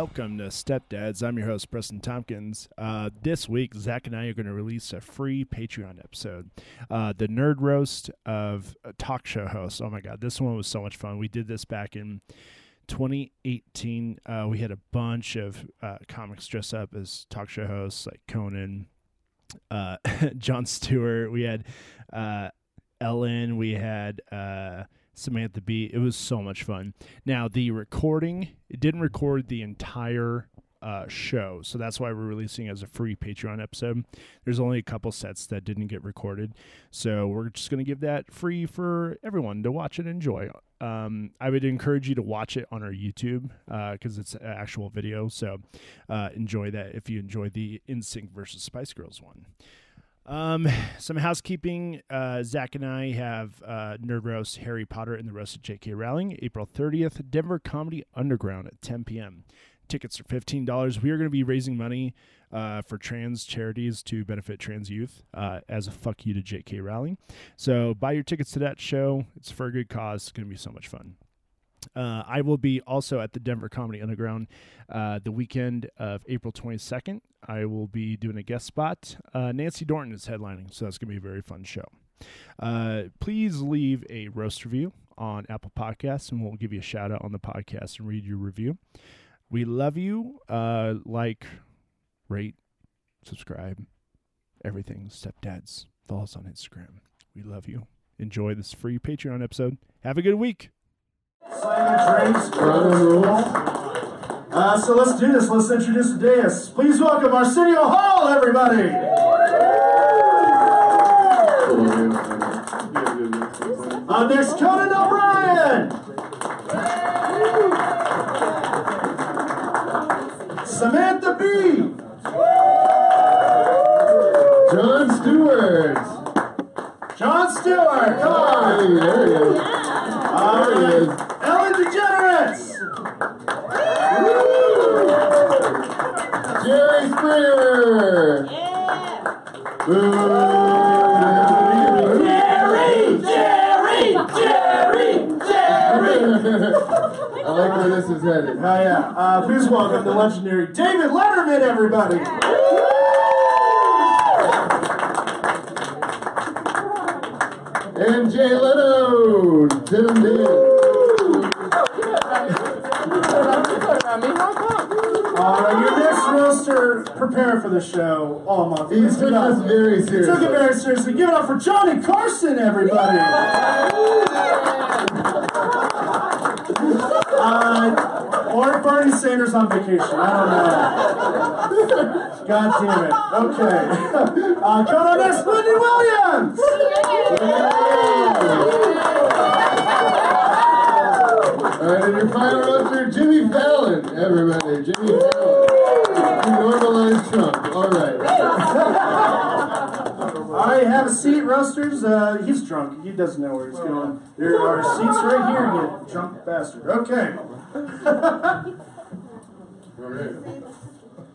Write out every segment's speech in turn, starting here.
Welcome to Stepdads. I'm your host, Preston Tompkins. Uh, this week, Zach and I are going to release a free Patreon episode, uh, the Nerd Roast of talk show hosts. Oh my God, this one was so much fun. We did this back in 2018. Uh, we had a bunch of uh, comics dress up as talk show hosts, like Conan, uh, Jon Stewart. We had uh, Ellen. We had. Samantha Bee. It was so much fun. Now the recording, it didn't record the entire uh, show, so that's why we're releasing as a free Patreon episode. There's only a couple sets that didn't get recorded, so we're just gonna give that free for everyone to watch and enjoy. Um, I would encourage you to watch it on our YouTube because uh, it's an actual video. So uh, enjoy that if you enjoy the NSYNC versus Spice Girls one. Um, some housekeeping. Uh, Zach and I have uh, Nerd Roast Harry Potter and the Roast of J.K. Rowling, April 30th, Denver Comedy Underground at 10 p.m. Tickets are $15. We are going to be raising money uh, for trans charities to benefit trans youth uh, as a fuck you to J.K. Rowling. So buy your tickets to that show. It's for a good cause. It's going to be so much fun. Uh, I will be also at the Denver Comedy Underground uh, the weekend of April 22nd. I will be doing a guest spot. Uh, Nancy Dorton is headlining, so that's going to be a very fun show. Uh, please leave a roast review on Apple Podcasts, and we'll give you a shout out on the podcast and read your review. We love you. Uh, like, rate, subscribe, everything. Stepdads. Follow us on Instagram. We love you. Enjoy this free Patreon episode. Have a good week. Drinks, uh, so let's do this. Let's introduce the dais. Please welcome Arsenio Hall, everybody. Uh, next, Conan O'Brien. Samantha Bee. Jon Stewart. Jon Stewart, come on. Hey, this. Oh, yeah. Uh, please welcome the legendary David Letterman, everybody. And Jay Leno. Did him did. Uh, your next roaster, prepare for the show all month. He took this very He took it very seriously. Give it up for Johnny Carson, everybody. Uh, or On vacation. I don't know. God damn it. Okay. Uh, coming on next, Wendy Williams. All right, and your final roster, Jimmy Fallon. Everybody, Jimmy Fallon. Normalized Trump. All right. All right, have a seat, roasters. Uh, he's drunk. He doesn't know where he's going. There are seats right here, you drunk bastard. Okay. All right.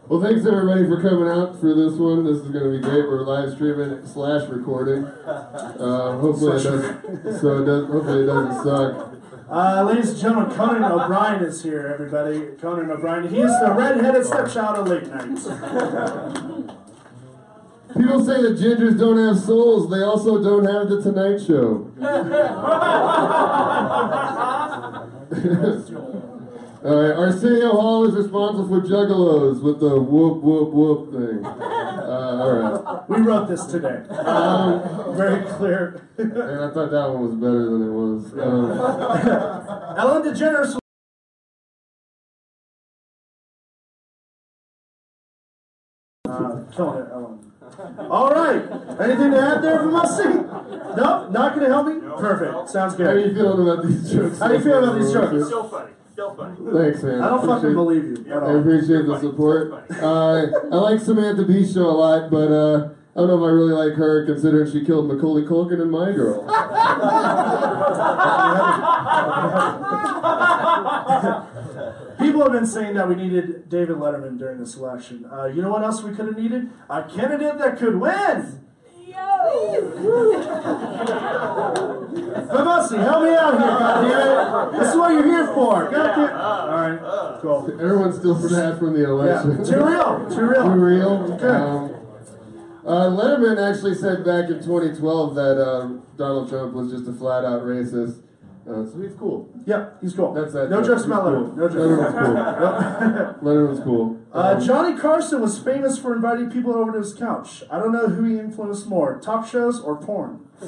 Well, thanks everybody for coming out for this one. This is going to be great. We're live streaming slash recording. Uh, hopefully it doesn't. So it does, hopefully it doesn't suck. Uh, ladies and gentlemen, Conan O'Brien is here, everybody. Conan O'Brien. He is the red-headed stepchild of late nights. People say that gingers don't have souls. They also don't have the Tonight Show. All right, Arsenio Hall is responsible for juggalos with the whoop whoop whoop thing. Uh, all right, We wrote this today. Um, very clear. and I thought that one was better than it was. Um, Ellen DeGeneres. Uh, killing it, Ellen. All right. Anything to add there from us? No, Not going to help me. Perfect. Sounds good. how are you feeling about these jokes? How do you feeling about these jokes? Still funny. Still funny. Thanks, man. I don't fucking Appreciate- believe you at all. I appreciate the support. Uh, I like Samantha Bee show a lot, but uh, I don't know if I really like her considering she killed Macaulay Culkin and My Girl. People have been saying that we needed David Letterman during this election. Uh, you know what else we could have needed? A candidate that could win. Famosi, help me out here, goddammit. This is what you're here for. Goddamn. All right, cool. Everyone's still sad from the Yeah, election. too real, too Too real. real. Okay. Um, uh, Letterman actually said back in 2012 that um, Donald Trump was just a flat out racist. Uh, so he's cool. Yeah, he's cool. That's that. No joke. jokes He's about cool. Letterman. No Letterman's jokes. cool. Letterman's cool. Uh, Um, Johnny Carson was famous for inviting people over to his couch. I don't know who he influenced more, talk shows or porn. for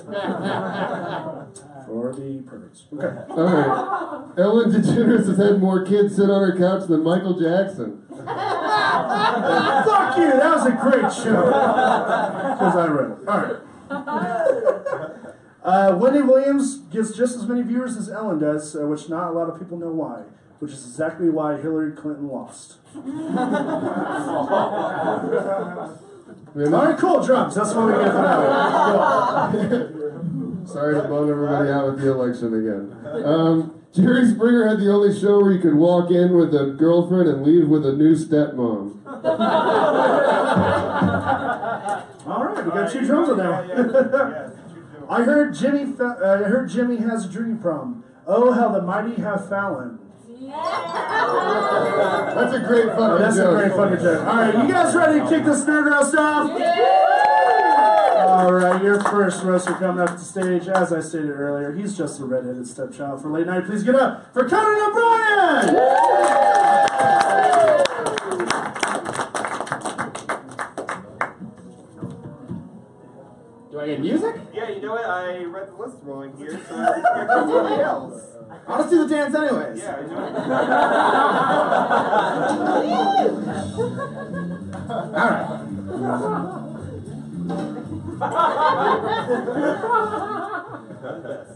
the perverts. Okay. All right. Ellen DeGeneres has had more kids sit on her couch than Michael Jackson. Fuck you! That was a great show. Because I read it. All right. Uh, Wendy Williams gets just as many viewers as Ellen does, uh, which not a lot of people know why. Which is exactly why Hillary Clinton lost. All right, cool. Drums. That's what we get for that. Sorry to bum everybody out with the election again. Um, Jerry Springer had the only show where you could walk in with a girlfriend and leave with a new stepmom. All right, we got two drums on that one. I heard Jimmy. Fa- uh, I heard Jimmy has a dream problem. Oh, how the mighty have Fallon. That's a great fucking Oh, that's joke. a great fucking joke. All right, you guys ready to kick this nerd roast off? All right, your first roaster coming up to stage. As I stated earlier, he's just a redheaded stepchild for late night. Please get up for Conan O'Brien. Do Music? Yeah, you know what? I read the list wrong here, so I somebody else. I'll just do the dance anyways. Yeah, you know All right.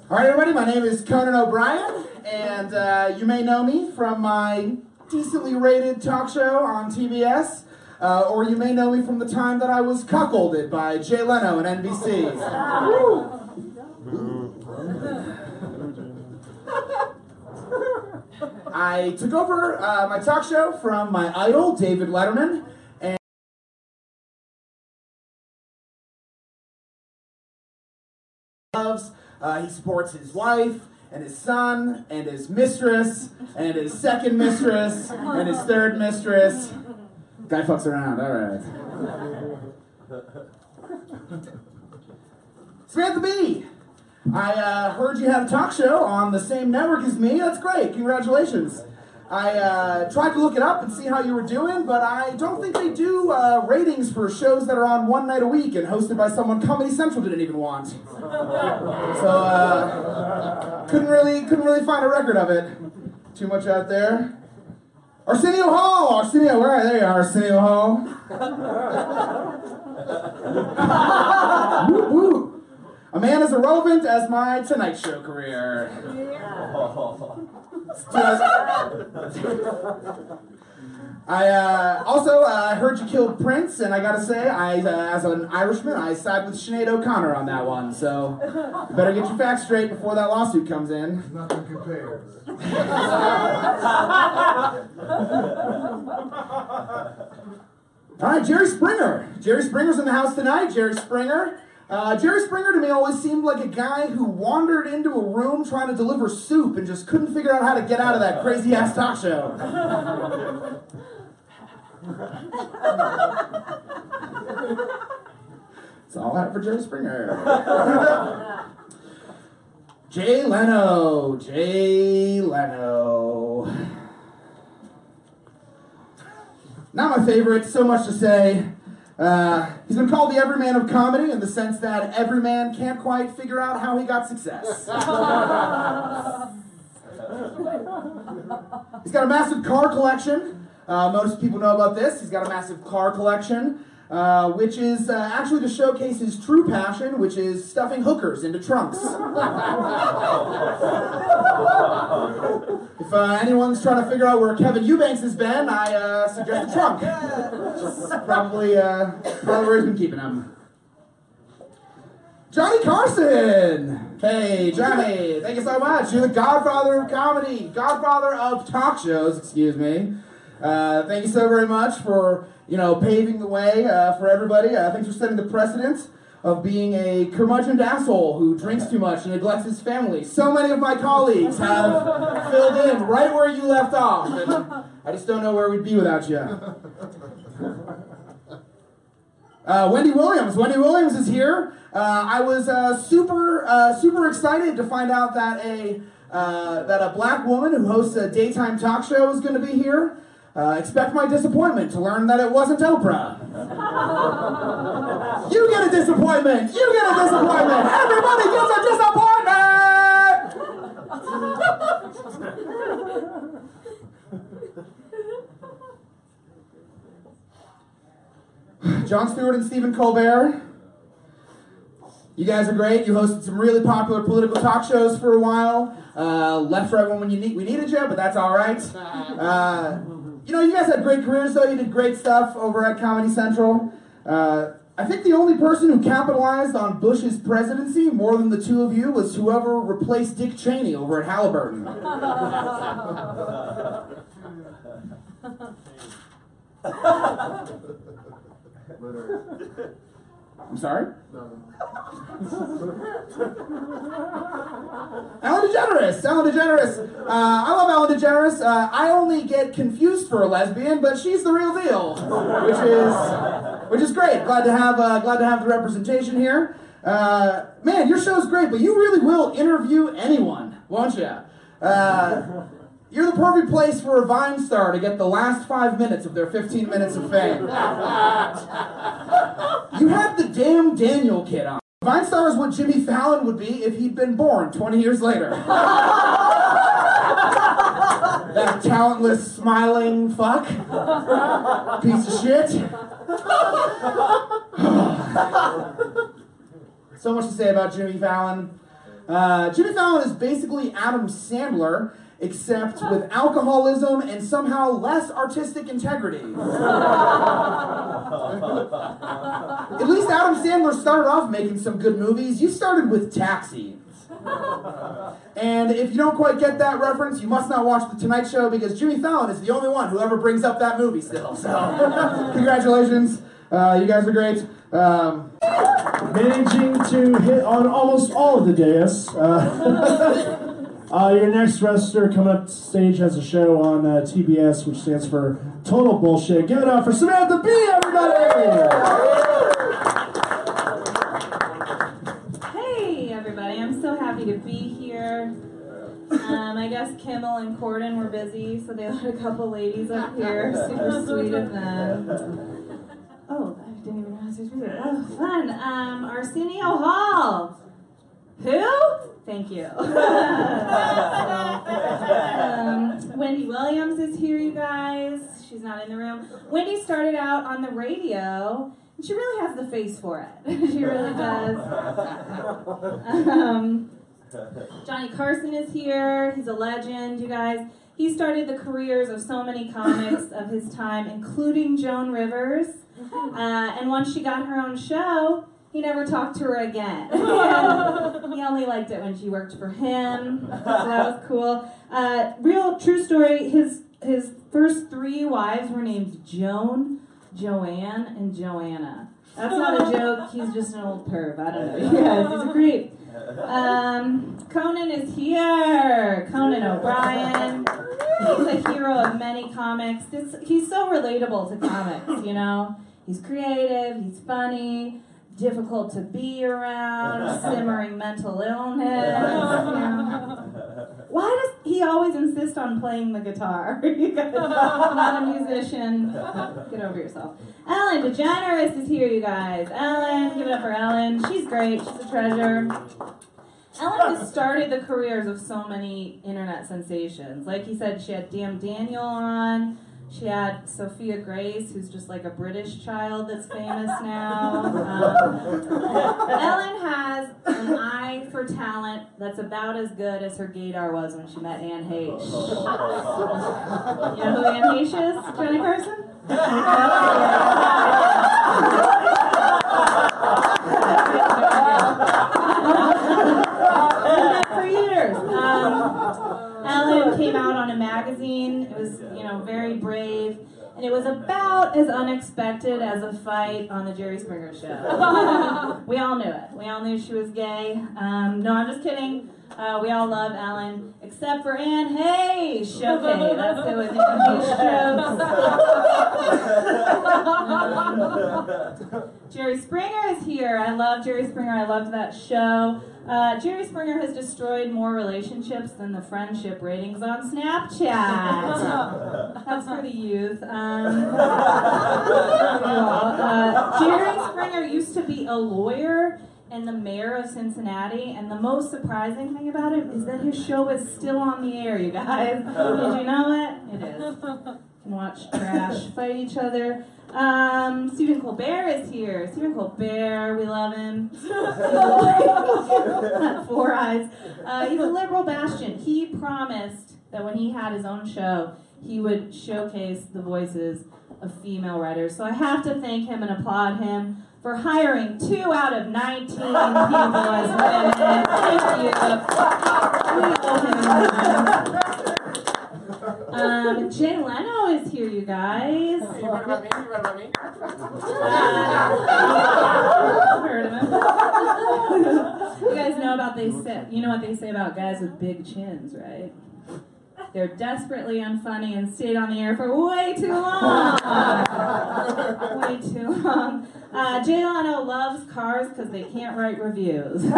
All right, everybody. My name is Conan O'Brien, and uh, you may know me from my decently rated talk show on TBS, uh, or you may know me from the time that I was cuckolded by Jay Leno and NBC. I took over uh, my talk show from my idol, David Letterman, and loves. Uh, he supports his wife and his son and his mistress and his second mistress and his third mistress. Guy fucks around. All right. Samantha Bee. I uh, heard you had a talk show on the same network as me. That's great. Congratulations. I uh, tried to look it up and see how you were doing, but I don't think they do uh, ratings for shows that are on one night a week and hosted by someone Comedy Central didn't even want. So uh, couldn't really couldn't really find a record of it. Too much out there. Arsenio Hall, Arsenio, where are they? Arsenio Hall. Woo woo. A man as irrelevant as my Tonight Show career. I uh, also uh, heard you killed Prince, and I gotta say, I uh, as an Irishman, I side with Sinead O'Connor on that one. So, you better get your facts straight before that lawsuit comes in. Nothing compares. All right, Jerry Springer. Jerry Springer's in the house tonight. Jerry Springer. Uh, Jerry Springer to me always seemed like a guy who wandered into a room trying to deliver soup and just couldn't figure out how to get out of that crazy ass talk show. That's all I have for Jerry Springer. Jay Leno. Jay Leno. Not my favorite, so much to say. Uh, he's been called the everyman of comedy in the sense that every man can't quite figure out how he got success. he's got a massive car collection. Uh, most people know about this. He's got a massive car collection, uh, which is uh, actually to showcase his true passion, which is stuffing hookers into trunks. If uh, anyone's trying to figure out where Kevin Eubanks has been, I uh, suggest the trunk. probably, uh, probably where he's been keeping him. Johnny Carson! Hey, Johnny, thank you so much. You're the godfather of comedy, godfather of talk shows, excuse me. Uh, thank you so very much for, you know, paving the way uh, for everybody. Uh, thanks for setting the precedent. of being a curmudgeoned asshole who drinks too much and neglects his family. So many of my colleagues have filled in right where you left off, and I just don't know where we'd be without you. Uh, Wendy Williams. Wendy Williams is here. Uh, I was uh, super uh, super excited to find out that a uh, that a black woman who hosts a daytime talk show is going to be here. Uh, expect my disappointment to learn that it wasn't Oprah. you get a disappointment. You get a disappointment. Everybody gets a disappointment. Jon Stewart and Stephen Colbert. You guys are great. You hosted some really popular political talk shows for a while. Uh, left right when you need, we needed you, but that's all right. Uh, you know, you guys had great careers, though. You did great stuff over at Comedy Central. Uh, I think the only person who capitalized on Bush's presidency more than the two of you was whoever replaced Dick Cheney over at Halliburton. I'm sorry? Ellen DeGeneres. Ellen DeGeneres. Uh, I love Ellen DeGeneres. Uh, I only get confused for a lesbian, but she's the real deal, which is which is great. Glad to have uh, glad to have the representation here. Uh, man, your show's great, but you really will interview anyone, won't you? You're the perfect place for a Vine star to get the last five minutes of their 15 minutes of fame. you had the damn Daniel kid on. Vine star is what Jimmy Fallon would be if he'd been born 20 years later. that talentless, smiling fuck. Piece of shit. so much to say about Jimmy Fallon. Uh, Jimmy Fallon is basically Adam Sandler, except with alcoholism and somehow less artistic integrity. At least Adam Sandler started off making some good movies. You started with Taxi. And if you don't quite get that reference, you must not watch The Tonight Show because Jimmy Fallon is the only one who ever brings up that movie still. So, congratulations. Uh, you guys are great. Um, Managing to hit on almost all of the dais. Uh, uh, your next wrestler coming up stage has a show on uh, TBS, which stands for Total Bullshit. Give it up for Samantha Bee, everybody! Hey, everybody. I'm so happy to be here. Um, I guess Kimmel and Corden were busy, so they let a couple ladies up here. Super sweet of them. Oh, I didn't even realize I was here. Oh, fun. Um, Arsenio Hall. Who? Thank you. um, Wendy Williams is here, you guys. She's not in the room. Wendy started out on the radio, and she really has the face for it. she really does. Um, Johnny Carson is here. He's a legend, you guys. He started the careers of so many comics of his time, including Joan Rivers. Uh, and once she got her own show, he never talked to her again. he only liked it when she worked for him. So that was cool. Uh, real true story. His his first three wives were named Joan, Joanne, and Joanna. That's not a joke. He's just an old perv. I don't know. You guys, he's a creep. Um, Conan is here. Conan O'Brien. He's a hero of many comics. This, he's so relatable to comics. You know, he's creative. He's funny difficult to be around, simmering mental illness. Know. Why does he always insist on playing the guitar? you guys, not a musician. Get over yourself. Ellen DeGeneres is here, you guys. Ellen, give it up for Ellen. She's great. She's a treasure. Ellen has started the careers of so many internet sensations. Like he said, she had Damn Daniel on. She had Sophia Grace, who's just like a British child that's famous now. Um, Ellen has an eye for talent that's about as good as her gaydar was when she met Anne Heche. You know who Anne Heche is? Johnny Carson? for years. Um, Ellen came out on a magazine. It was, you know, very brave. And it was about as unexpected as a fight on the Jerry Springer show. we all knew it. We all knew she was gay. Um, no, I'm just kidding. Uh, we all love Alan, except for Anne Heche. Showcase. That's who was in Jerry Springer is here. I love Jerry Springer. I loved that show. Uh, Jerry Springer has destroyed more relationships than the friendship ratings on Snapchat. That's for the youth. Um, uh, Jerry Springer used to be a lawyer and the mayor of Cincinnati. And the most surprising thing about it is that his show is still on the air, you guys. Did you know it? It is. You can watch trash fight each other. Um, Stephen Colbert is here. Stephen Colbert, we love him. Four eyes. Uh, he's a liberal bastion. He promised that when he had his own show, he would showcase the voices of female writers. So I have to thank him and applaud him for hiring two out of 19 people as women. Thank you. We owe him. Um, Jay Leno is here, you guys. You read about me? You read about me? Uh, heard of him. you guys know about they say, you know what they say about guys with big chins, right? They're desperately unfunny and stayed on the air for way too long. way too long. Uh, Jay Leno loves cars because they can't write reviews.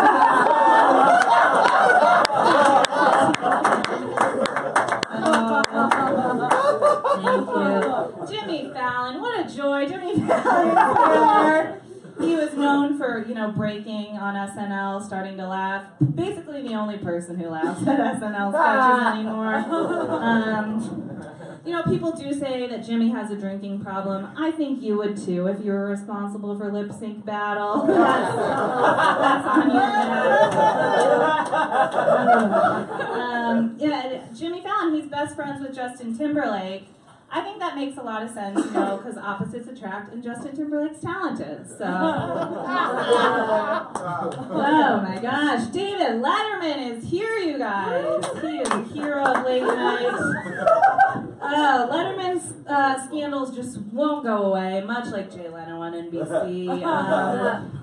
Thank you. Jimmy Fallon, what a joy. Jimmy Fallon He was known for, you know, breaking on SNL, starting to laugh. Basically the only person who laughs at SNL sketches anymore. Um, you know, people do say that Jimmy has a drinking problem. I think you would too if you were responsible for lip sync battle. That's, that's on you. um, yeah, Jimmy Fallon, he's best friends with Justin Timberlake. I think that makes a lot of sense, you know, because opposites attract, and Justin Timberlake's talented. So, oh my gosh, David Letterman is here, you guys. He is a hero of late night. Uh, Letterman's uh, scandals just won't go away, much like Jay Leno on NBC. Um,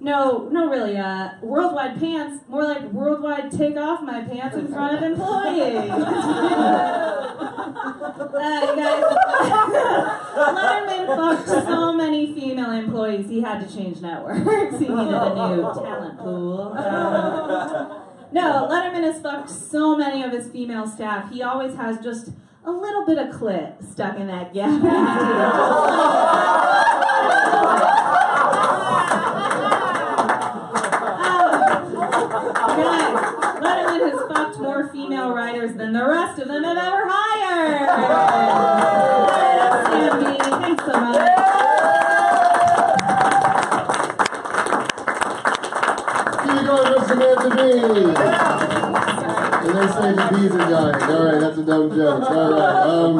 no, no, really. Uh, worldwide pants, more like worldwide take off my pants in front of employees. Uh, you guys, Letterman fucked so many female employees, he had to change networks. he needed a new talent pool. Um, no, Letterman has fucked so many of his female staff. He always has just a little bit of clit stuck in that gap. Guys, has fucked more female writers than the rest of them have ever hired. Sandy, thanks so much. Keep going with Samantha And they say the bees are dying. All right, that's a dumb joke. All right, um,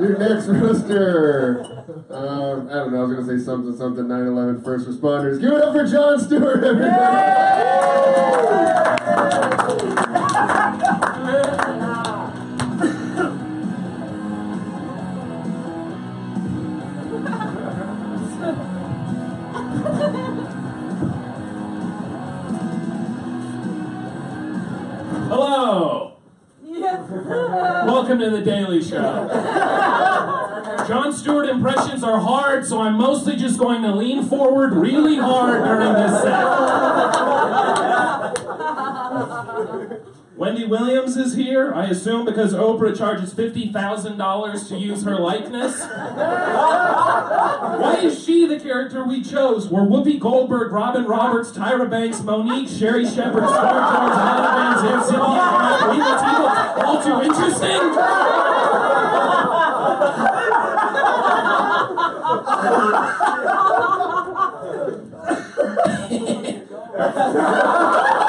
your next rooster. Um, I don't know. I was gonna say something, something. 9/11 first responders. Give it up for Jon Stewart, everybody. Hello. Forward really hard during this set. Wendy Williams is here, I assume because Oprah charges $50,000 to use her likeness. Why is she the character we chose? Were Whoopi Goldberg, Robin Roberts, Tyra Banks, Mo'Nique, Sherri Shepherd, Star Jones, Anna Van all too interesting?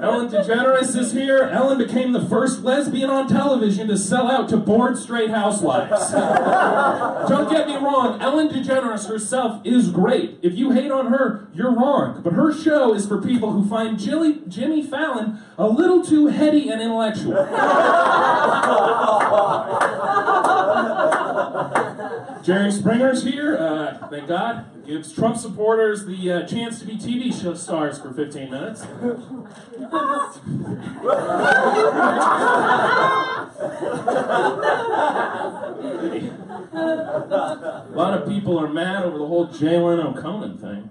Ellen DeGeneres is here. Ellen became the first lesbian on television to sell out to bored straight housewives. Don't get me wrong, Ellen DeGeneres herself is great. If you hate on her, you're wrong. But her show is for people who find Jilly, Jimmy Fallon a little too heady and intellectual. Jerry Springer's here, uh, thank God. Gives Trump supporters the uh, chance to be TV show stars for 15 minutes. A lot of people are mad over the whole Jay Leno Conan thing.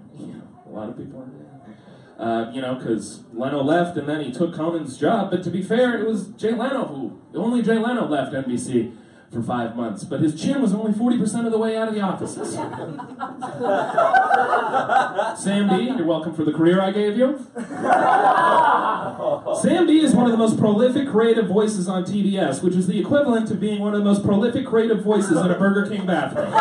A lot of people are mad. Uh, you know, because Leno left and then he took Conan's job. But to be fair, it was Jay Leno who, the only Jay Leno left NBC for five months. But his chin was only 40% of the way out of the offices. Sam D, you're welcome for the career I gave you. Sam D is one of the most prolific creative voices on TBS, which is the equivalent to being one of the most prolific creative voices in a Burger King bathroom.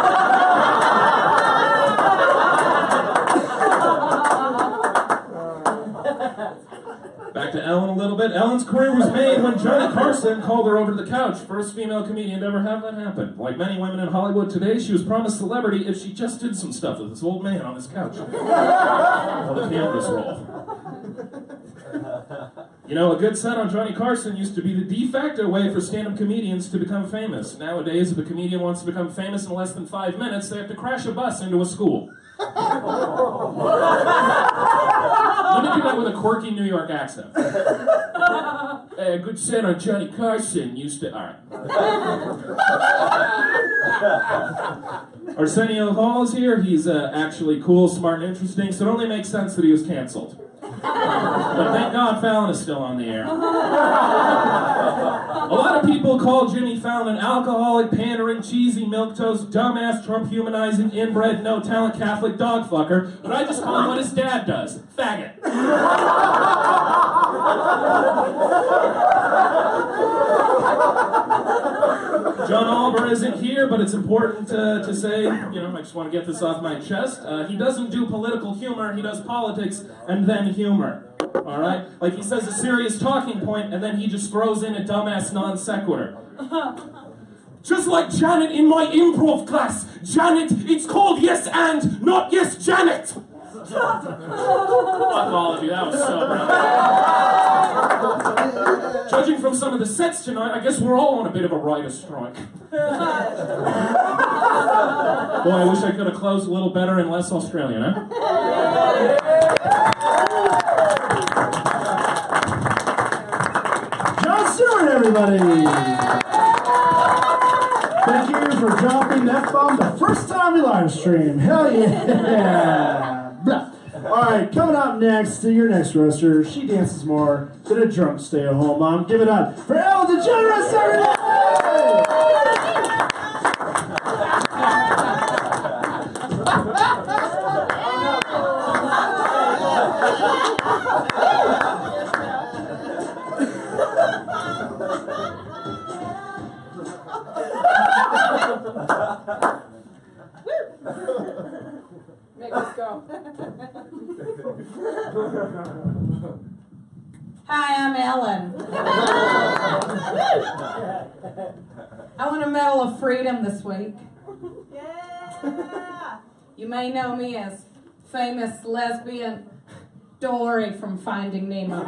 To Ellen a little bit. Ellen's career was made when Johnny Carson called her over to the couch. First female comedian to ever have that happen. Like many women in Hollywood today, she was promised celebrity if she just did some stuff with this old man on his couch. While the cameras roll. You know, a good set on Johnny Carson used to be the de facto way for stand up comedians to become famous. Nowadays, if a comedian wants to become famous in less than five minutes, they have to crash a bus into a school. Let me do that with a quirky New York accent. Hey, a good set on Johnny Carson used to. All right. Arsenio Hall is here. He's uh, actually cool, smart, and interesting, so it only makes sense that he was canceled. But thank God Fallon is still on the air. A lot of people call Jimmy Fallon an alcoholic, pandering, cheesy, milk milquetoast, dumbass, Trump humanizing, inbred, no talent Catholic dog fucker, but I just call him what his dad does faggot. John Alber isn't here, but it's important to, to say, you know, I just want to get this off my chest. Uh, he doesn't do political humor, he does politics and then humor. All right? Like he says a serious talking point and then he just throws in a dumbass non sequitur. Just like Janet in my improv class. Janet, it's called yes and, not yes Janet. Fuck all of you, that was so. Judging from some of the sets tonight, I guess we're all on a bit of a writer's strike. Boy, I wish I could have closed a little better and less Australian, huh? Jon Stewart, everybody! Thank you for dropping that bomb the first time we live stream. Hell yeah! All right, coming up next to your next roaster, she dances more than a drunk stay-at-home mom. Give it up for Ellen DeGeneres, everybody! Hi, I'm Ellen. I won a Medal of Freedom this week. Yeah. You may know me as famous lesbian Dory from Finding Nemo.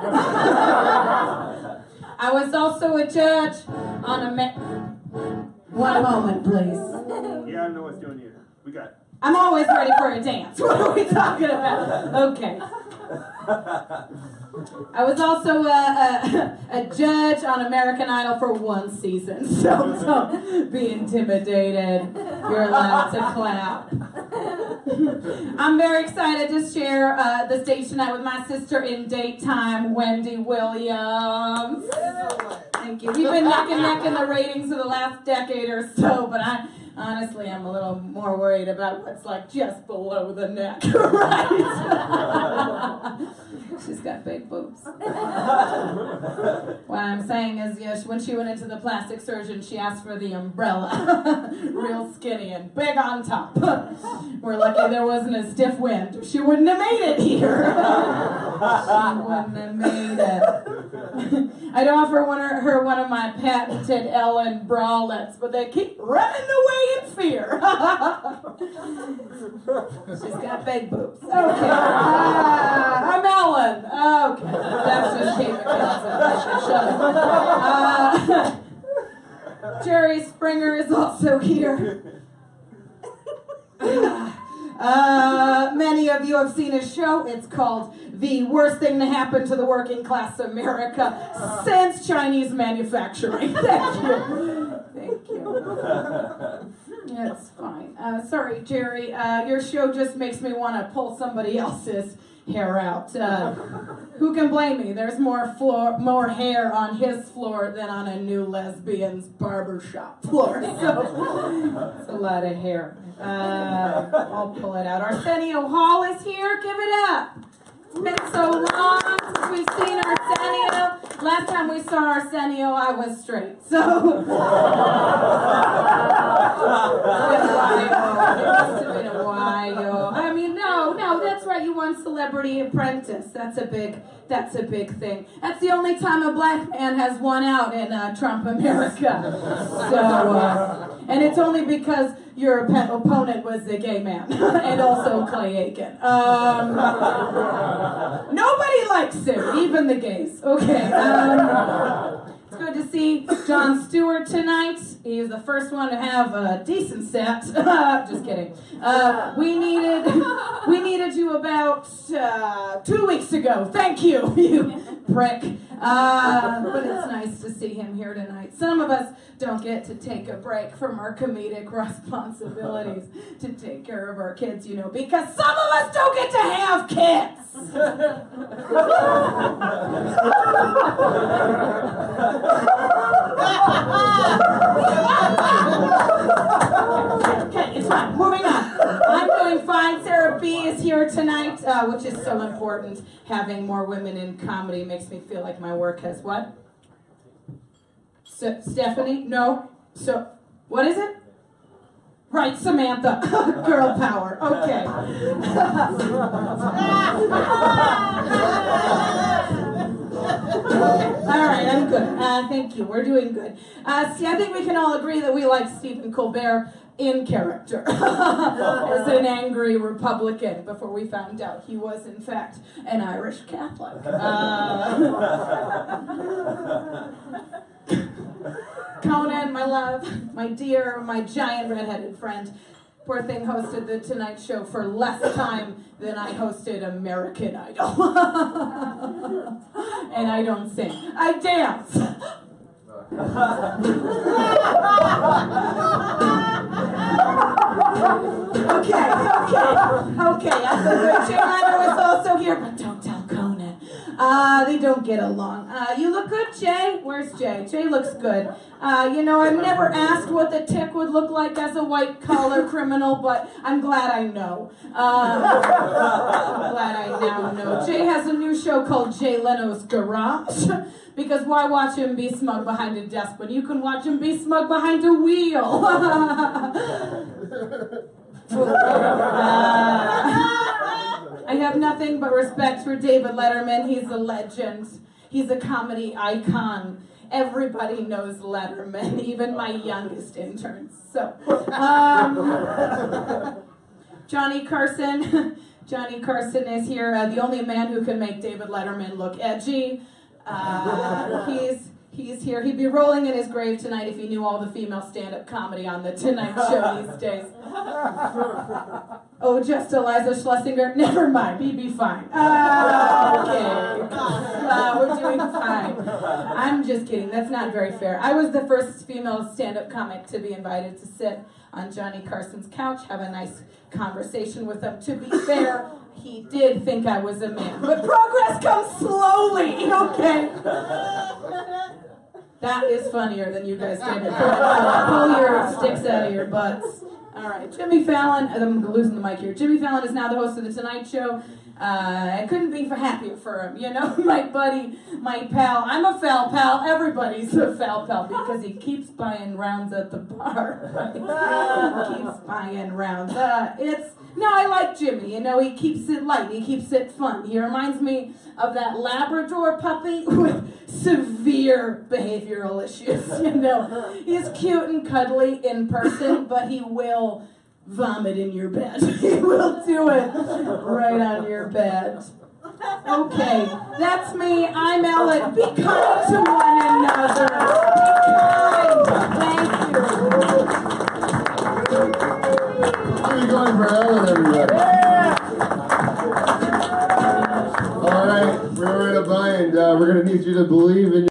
I was also a judge on a. Me- One moment, please. Yeah, I know what's doing here. We got. I'm always ready for a dance. What are we talking about? Okay. I was also a, a, a judge on American Idol for one season, so don't be intimidated. You're allowed to clap. I'm very excited to share uh, the stage tonight with my sister in daytime, Wendy Williams. Thank you. We've been neck and neck in the ratings for the last decade or so, but I honestly I'm a little more worried about what's like just below the neck, right? She's got big boobs. what I'm saying is, yeah, when she went into the plastic surgeon, she asked for the umbrella, real skinny and big on top. We're lucky there wasn't a stiff wind. She wouldn't have made it here. she wouldn't have made it. I'd offer one of her one of my patented Ellen bralettes, but they keep running away in fear. She's got big boobs. Okay. Uh, I'm Ellen. Okay. That's just Kate McKenzie. Shut up. Uh, Jerry Springer is also here. Uh, many of you have seen his show. It's called The Worst Thing to Happen to the Working Class America Since Chinese Manufacturing. Thank you. Thank you. That's fine. Uh, sorry, Jerry. Uh, your show just makes me want to pull somebody else's hair out. Uh, who can blame me? There's more floor, more hair on his floor than on a new lesbian's barbershop floor. So it's a lot of hair. Uh, I'll pull it out. Arsenio Hall is here. Give it up. It's been so long since we've seen Arsenio. Last time we saw Arsenio, I was straight. So. It's been a while. No, that's right. You won Celebrity Apprentice. That's a big, that's a big thing. That's the only time a black man has won out in uh, Trump America. So, uh, and it's only because your op- opponent was a gay man, and also Clay Aiken. Um, nobody likes him, even the gays. Okay. Um, it's good to see Jon Stewart tonight. He was the first one to have a decent set. Just kidding. Uh, we needed we needed you about uh, two weeks ago. Thank you, you prick. Uh, but it's nice to see him here tonight. Some of us don't get to take a break from our comedic responsibilities to take care of our kids, you know, because some of us don't get to have kids. Okay, it's fine. Moving on. I'm doing Is here tonight, uh, which is so important. Having more women in comedy makes me feel like my work has what? S- Stephanie? No. So, what is it? Right, Samantha. Girl power. Okay. all right, I'm good. Uh, thank you. We're doing good. Uh, see, I think we can all agree that we like Stephen Colbert in character as an angry Republican before we found out he was, in fact, an Irish Catholic. Uh, Conan, my love, my dear, my giant redheaded friend. Poor thing hosted the Tonight Show for less time than I hosted American Idol. and I don't sing, I dance. Okay, okay, okay. I Jay Leno was also here, but don't tell. Uh, they don't get along. Uh, you look good, Jay. Where's Jay? Jay looks good. Uh, you know, I've never asked what the tick would look like as a white collar criminal, but I'm glad I know. Uh, I'm glad I now know. Jay has a new show called Jay Leno's Garage. Because why watch him be smug behind a desk when you can watch him be smug behind a wheel? Uh, have nothing but respect for David Letterman. He's a legend. He's a comedy icon. Everybody knows Letterman, even my youngest interns. So, um, Johnny Carson. Johnny Carson is here, uh, the only man who can make David Letterman look edgy. Uh, he's he's here. He'd be rolling in his grave tonight if he knew all the female stand-up comedy on the Tonight Show these days. Oh, just Iliza Shlesinger? Never mind, he'd be fine. Uh, okay. Uh, we're doing fine. I'm just kidding. That's not very fair. I was the first female stand-up comic to be invited to sit on Johnny Carson's couch, have a nice conversation with him. To be fair, he did think I was a man. But progress comes slowly, okay? That is funnier than you guys did. Pull your sticks out of your butts. All right, Jimmy Fallon. I'm losing the mic here. Jimmy Fallon is now the host of the Tonight Show. Uh, I couldn't be happier for him. You know, my buddy, my pal. I'm a foul pal. Everybody's a foul pal because he keeps buying rounds at the bar. he keeps buying rounds. Uh, it's no, I like Jimmy. You know, he keeps it light. He keeps it fun. He reminds me of that Labrador puppy with severe behavioral issues. You know, he's cute and cuddly in person, but he will vomit in your bed. he will do it right on your bed. Okay, that's me. I'm Ellen. Be kind to one another. Be kind. Are you going for Ellen, everybody? All right, we're in a bind. Uh, we're gonna need you to believe in.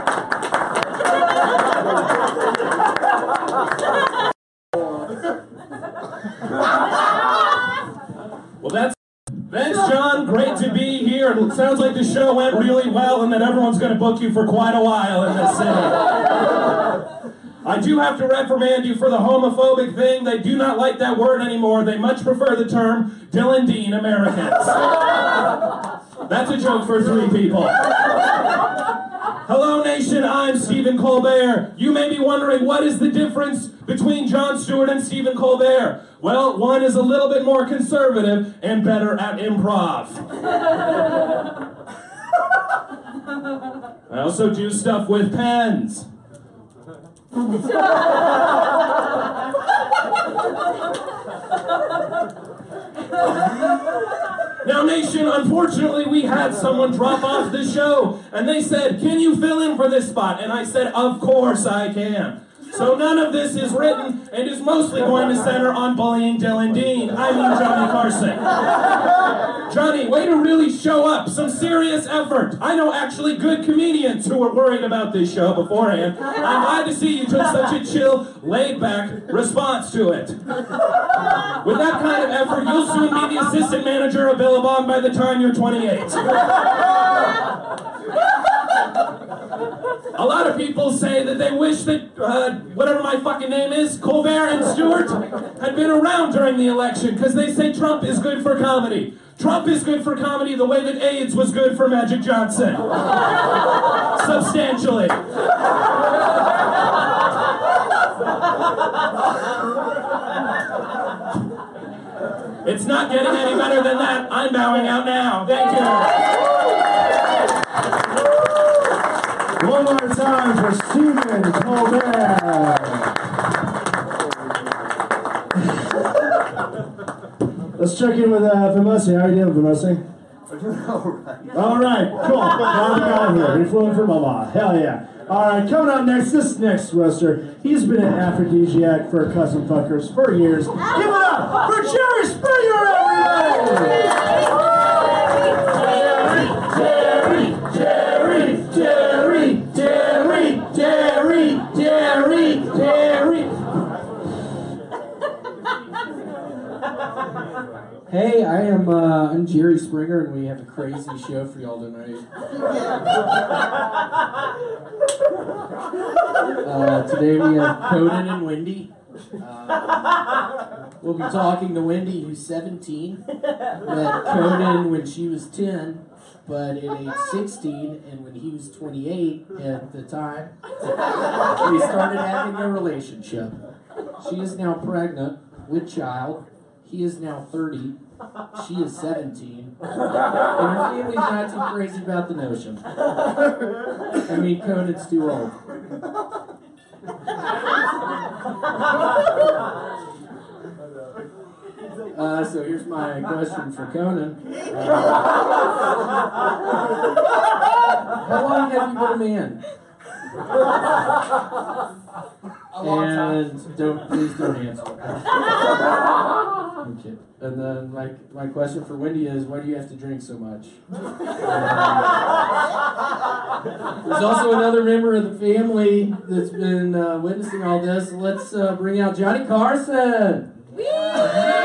Well, that's thanks, John. Great to be here. It sounds like the show went really well, and that everyone's going to book you for quite a while in this city. I do have to reprimand you for the homophobic thing. They do not like that word anymore. They much prefer the term Dylan Dean Americans. That's a joke for three people. Hello, nation. I'm Stephen Colbert. You may be wondering what is the difference between Jon Stewart and Stephen Colbert? Well, one is a little bit more conservative and better at improv. I also do stuff with pens. Now, Nation, unfortunately, we had someone drop off the show, and they said, Can you fill in for this spot? And I said, Of course I can. So none of this is written and is mostly going to center on bullying Dylan Dean. I mean Johnny Carson. Johnny, way to really show up. Some serious effort. I know actually good comedians who were worried about this show beforehand. I'm glad to see you took such a chill, laid back response to it. With that kind of effort, you'll soon be the assistant manager of Billabong by the time you're 28. A lot of people say that they wish that uh, whatever my fucking name is, Colbert and Stewart, had been around during the election because they say Trump is good for comedy. Trump is good for comedy the way that AIDS was good for Magic Johnson. Substantially. It's not getting any better than that. I'm bowing out now. Thank you. One more time for Stephen Colbert. Let's check in with uh, Vimosi. How are you doing, Vimosi? All right, cool. Got here. We flew in from Omaha. Hell yeah. All right, coming up next, this next roaster, he's been an aphrodisiac for cousin fuckers for years. Give it up for Jerry Hey, I am uh, I'm Jerry Springer, and we have a crazy show for y'all tonight. Uh, today we have Conan and Wendy. Uh, we'll be talking to Wendy, who's 17. Met Conan when she was 10, but at age 16, and when he was 28 at the time, we started having a relationship. She is now pregnant with child. He is now 30. She is 17. And her family's not too crazy about the notion. I mean, Conan's too old. Uh, so here's my question for Conan. Uh, how long have you been a man? And don't please don't answer. Okay. And then my my question for Wendy is, why do you have to drink so much? There's also another member of the family that's been uh, witnessing all this. Let's uh, bring out Johnny Carson. The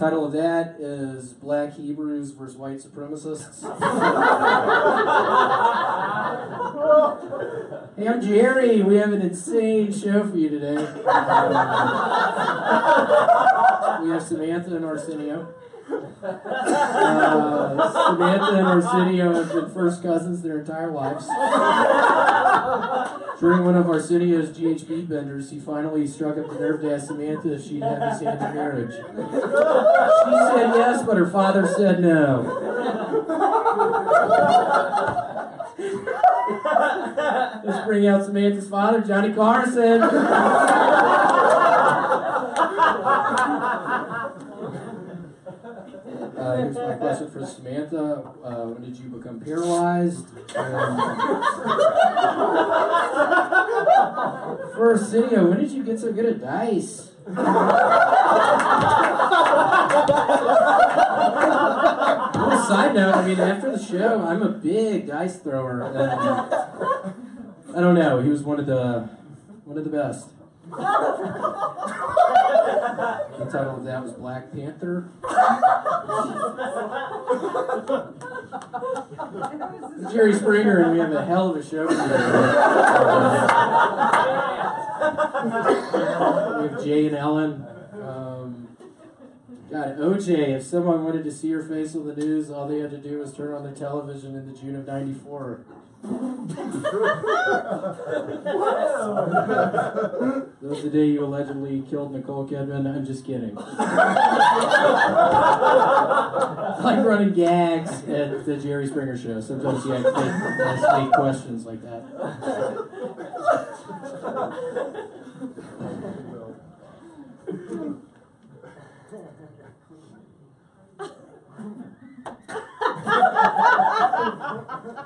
title of that is Black Hebrews versus White Supremacists. hey, I'm Jerry. We have an insane show for you today. we have Samantha and Arsenio. Uh, Samantha and Arsenio have been first cousins their entire lives. During one of Arsenio's GHB benders, he finally struck up the nerve to ask Samantha if she'd have his hand in marriage. She said yes, but her father said no. Let's bring out Samantha's father, Johnny Carson. Uh, here's my question for Samantha. Uh, when did you become paralyzed? And for Arsenio, when did you get so good at dice? A side note, I mean, after the show, I'm a big dice thrower. And I don't know. He was one of the one of the best. The title of that was Black Panther. Jerry Springer, and we have a hell of a show today. we have Jay and Ellen. Um, God, OJ, if someone wanted to see her face on the news, all they had to do was turn on their television in the June of 94. That was the day you allegedly killed Nicole Kidman. I'm just kidding. like running gags at the Jerry Springer show. Sometimes you have to make, ask fake questions like that.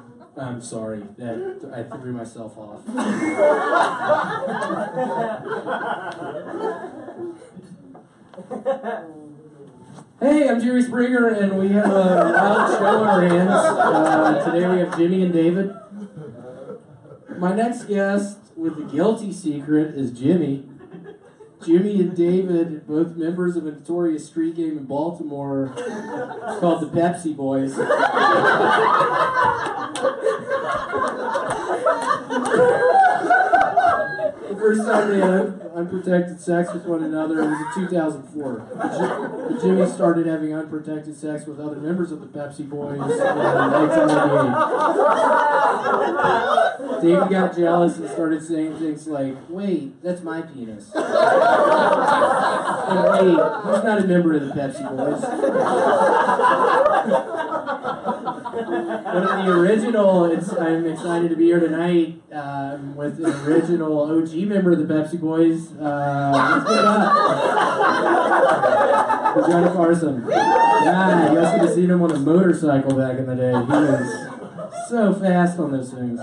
I'm sorry that I threw myself off. Hey, I'm Jerry Springer, and we have a wild show on our hands. Uh, today we have Jimmy and David. My next guest with the guilty secret is Jimmy. Jimmy and David, both members of a notorious street game in Baltimore called the Pepsi Boys. The first time they had unprotected sex with one another was in 2004. Ji- Jimmy started having unprotected sex with other members of the Pepsi Boys in 1998. David got jealous and started saying things like, wait, that's my penis. And wait, he's not a member of the Pepsi Boys. But in the original, it's, I'm excited to be here tonight um, with an original OG member of the Pepsi Boys. Uh, let's give it up for Johnny Carson. Yeah, you guys could have seen him on a motorcycle back in the day. He was so fast on those things.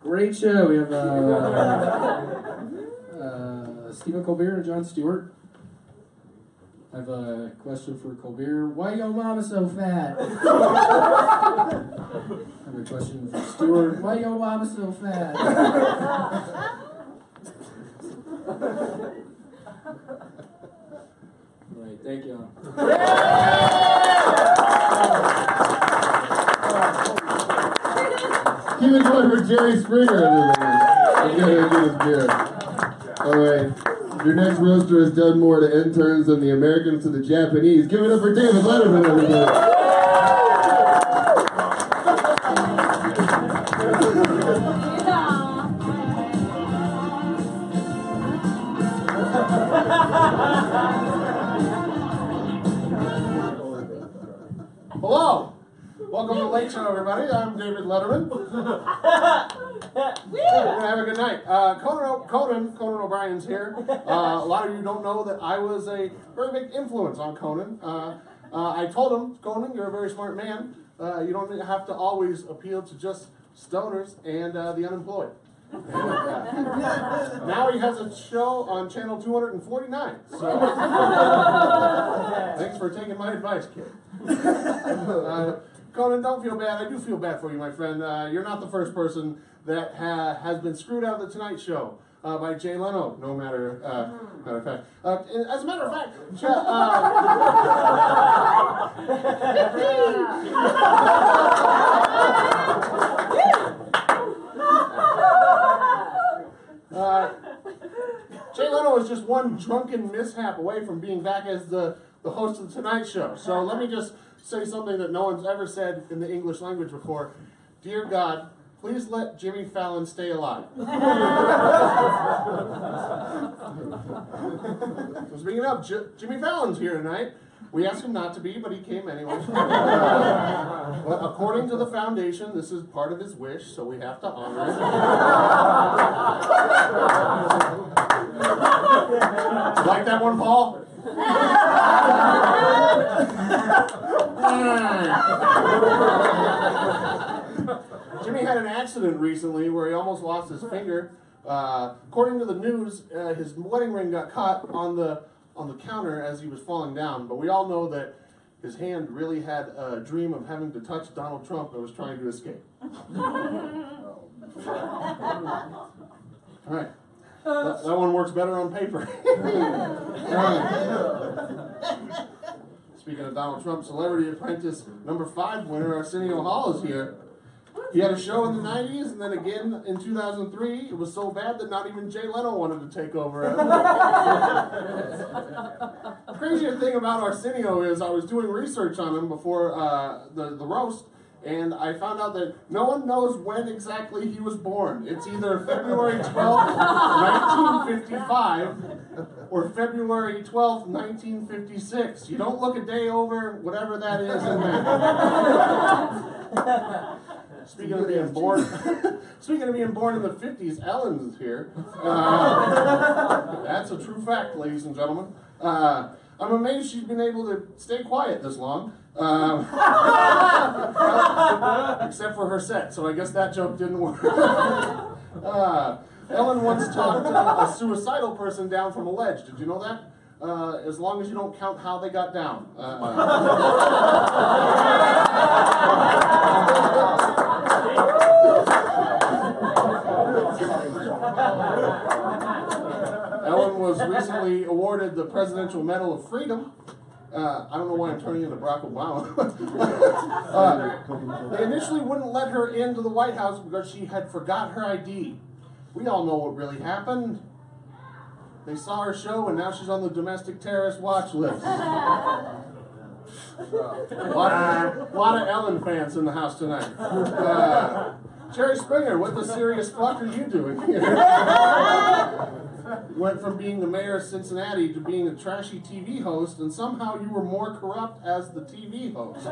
Great show. We have uh, uh, Stephen Colbert and Jon Stewart. I have a question for Colbert. Why your mama so fat? I have a question for Stewart. Why your mama so fat? right, thank you. Keep it going for Jerry Springer, everybody. He's gonna get his beer. All right. Your next roaster has done more to interns than the Americans to the Japanese. Give it up for David Letterman, everybody. Hello. Welcome to the Late Show, everybody. I'm David Letterman. We're gonna have a good night. Uh, Conan, Conan, Conan O'Brien's here. Uh, a lot of you don't know that I was a very big influence on Conan. Uh, uh, I told him, Conan, you're a very smart man. Uh, you don't have to always appeal to just stoners and uh, the unemployed. Now he has a show on channel 249. So thanks for taking my advice, kid. Conan, don't feel bad. I do feel bad for you, my friend. You're not the first person that ha- has been screwed out of the Tonight Show uh, by Jay Leno. No matter, uh, matter of fact. Uh, as a matter of fact, uh, uh, just one drunken mishap away from being back as the, the host of the Tonight Show. So let me just say something that no one's ever said in the English language before. Dear God, please let Jimmy Fallon stay alive. so speaking of, J- Jimmy Fallon's here tonight. We asked him not to be, but he came anyway. but according to the foundation, this is part of his wish, so we have to honor it. like that one, Paul? Jimmy had an accident recently where he almost lost his finger. Uh, according to the news, uh, his wedding ring got caught on the on the counter as he was falling down. But we all know that his hand really had a dream of having to touch Donald Trump and was trying to escape. all right. That, that one works better on paper. Speaking of Donald Trump, Celebrity Apprentice number five winner Arsenio Hall is here. He had a show in the 90s and then again in 2003. It was so bad that not even Jay Leno wanted to take over. the crazier thing about Arsenio is I was doing research on him before uh, the, the roast, and I found out that no one knows when exactly he was born. It's either February 12th, 1955, or February 12th, 1956. You don't look a day over whatever that is in there. Speaking of being born, speaking of being born in the '50s, Ellen is here. Uh, that's a true fact, ladies and gentlemen. Uh, I'm amazed she's been able to stay quiet this long. Um, except for her set, so I guess that joke didn't work. Uh, Ellen once talked uh, a suicidal person down from a ledge. Did you know that? Uh, as long as you don't count how they got down. Ellen was recently awarded the Presidential Medal of Freedom. Uh, I don't know why I'm turning into Barack Obama. uh, they initially wouldn't let her into the White House because she had forgot her ID. We all know what really happened. They saw her show, and now she's on the domestic terrorist watch list. A lot, of, lot of Ellen fans in the house tonight. Uh, Jerry Springer, what the serious fuck are you doing here? You went from being the mayor of Cincinnati to being a trashy TV host, and somehow you were more corrupt as the TV host.